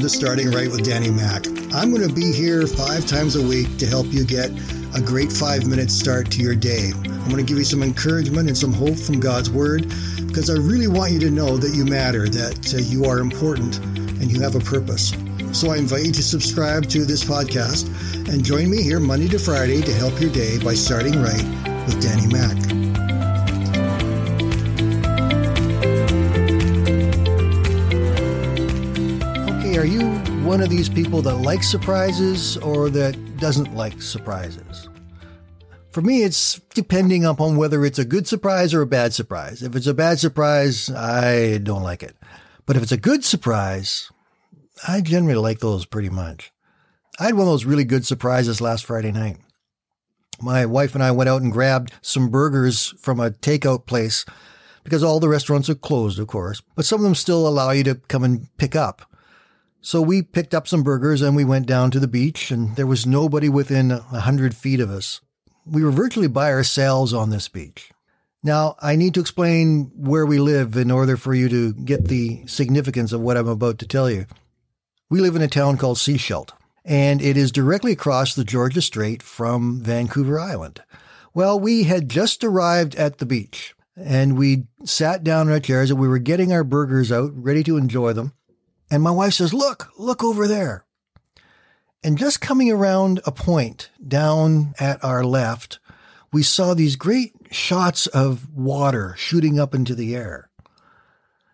welcome to Starting Right with Danny Mack. I'm going to be here five times a week to help you get a great five minute start to your day. I'm going to give you some encouragement and some hope from God's Word because I really want you to know that you matter, that uh, you are important, and you have a purpose. So I invite you to subscribe to this podcast and join me here Monday to Friday to help your day by starting right with Danny Mack. One of these people that likes surprises or that doesn't like surprises? For me, it's depending upon whether it's a good surprise or a bad surprise. If it's a bad surprise, I don't like it. But if it's a good surprise, I generally like those pretty much. I had one of those really good surprises last Friday night. My wife and I went out and grabbed some burgers from a takeout place because all the restaurants are closed, of course, but some of them still allow you to come and pick up. So we picked up some burgers and we went down to the beach and there was nobody within a hundred feet of us. We were virtually by ourselves on this beach. Now, I need to explain where we live in order for you to get the significance of what I'm about to tell you. We live in a town called Sechelt, and it is directly across the Georgia Strait from Vancouver Island. Well, we had just arrived at the beach, and we sat down in our chairs and we were getting our burgers out, ready to enjoy them. And my wife says, Look, look over there. And just coming around a point down at our left, we saw these great shots of water shooting up into the air.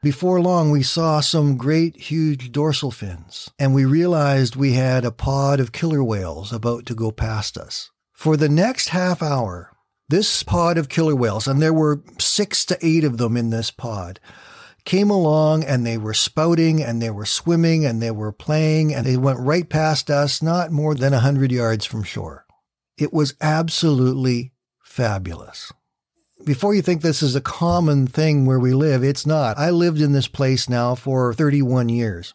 Before long, we saw some great, huge dorsal fins, and we realized we had a pod of killer whales about to go past us. For the next half hour, this pod of killer whales, and there were six to eight of them in this pod, came along and they were spouting and they were swimming and they were playing and they went right past us, not more than a hundred yards from shore. It was absolutely fabulous before you think this is a common thing where we live, it's not. I lived in this place now for 31 years.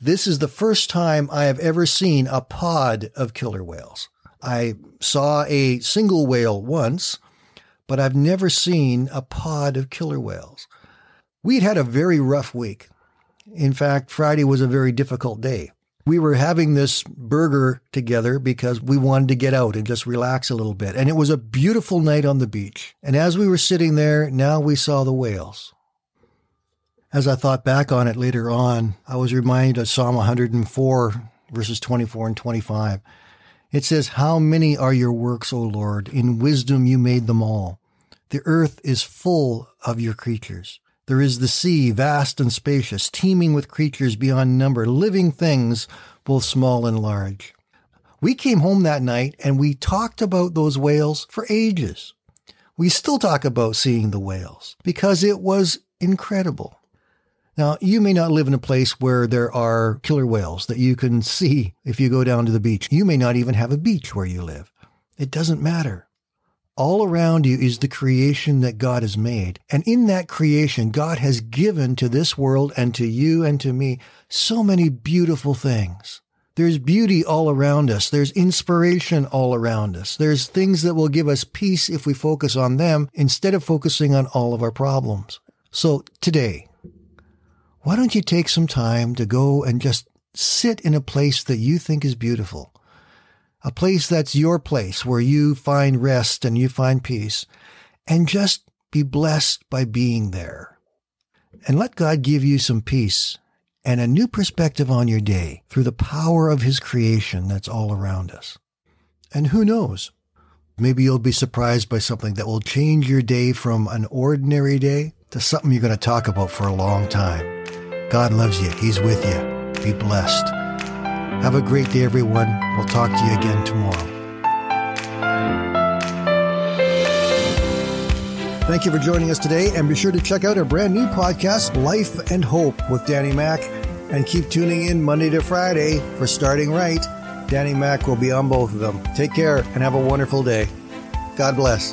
This is the first time I have ever seen a pod of killer whales. I saw a single whale once, but I've never seen a pod of killer whales. We'd had a very rough week. In fact, Friday was a very difficult day. We were having this burger together because we wanted to get out and just relax a little bit. And it was a beautiful night on the beach. And as we were sitting there, now we saw the whales. As I thought back on it later on, I was reminded of Psalm 104, verses 24 and 25. It says, How many are your works, O Lord? In wisdom you made them all. The earth is full of your creatures. There is the sea, vast and spacious, teeming with creatures beyond number, living things, both small and large. We came home that night and we talked about those whales for ages. We still talk about seeing the whales because it was incredible. Now, you may not live in a place where there are killer whales that you can see if you go down to the beach. You may not even have a beach where you live. It doesn't matter. All around you is the creation that God has made. And in that creation, God has given to this world and to you and to me so many beautiful things. There's beauty all around us. There's inspiration all around us. There's things that will give us peace if we focus on them instead of focusing on all of our problems. So today, why don't you take some time to go and just sit in a place that you think is beautiful? A place that's your place where you find rest and you find peace, and just be blessed by being there. And let God give you some peace and a new perspective on your day through the power of His creation that's all around us. And who knows? Maybe you'll be surprised by something that will change your day from an ordinary day to something you're going to talk about for a long time. God loves you. He's with you. Be blessed. Have a great day, everyone. We'll talk to you again tomorrow. Thank you for joining us today, and be sure to check out our brand new podcast, Life and Hope with Danny Mack, and keep tuning in Monday to Friday for Starting Right. Danny Mack will be on both of them. Take care and have a wonderful day. God bless.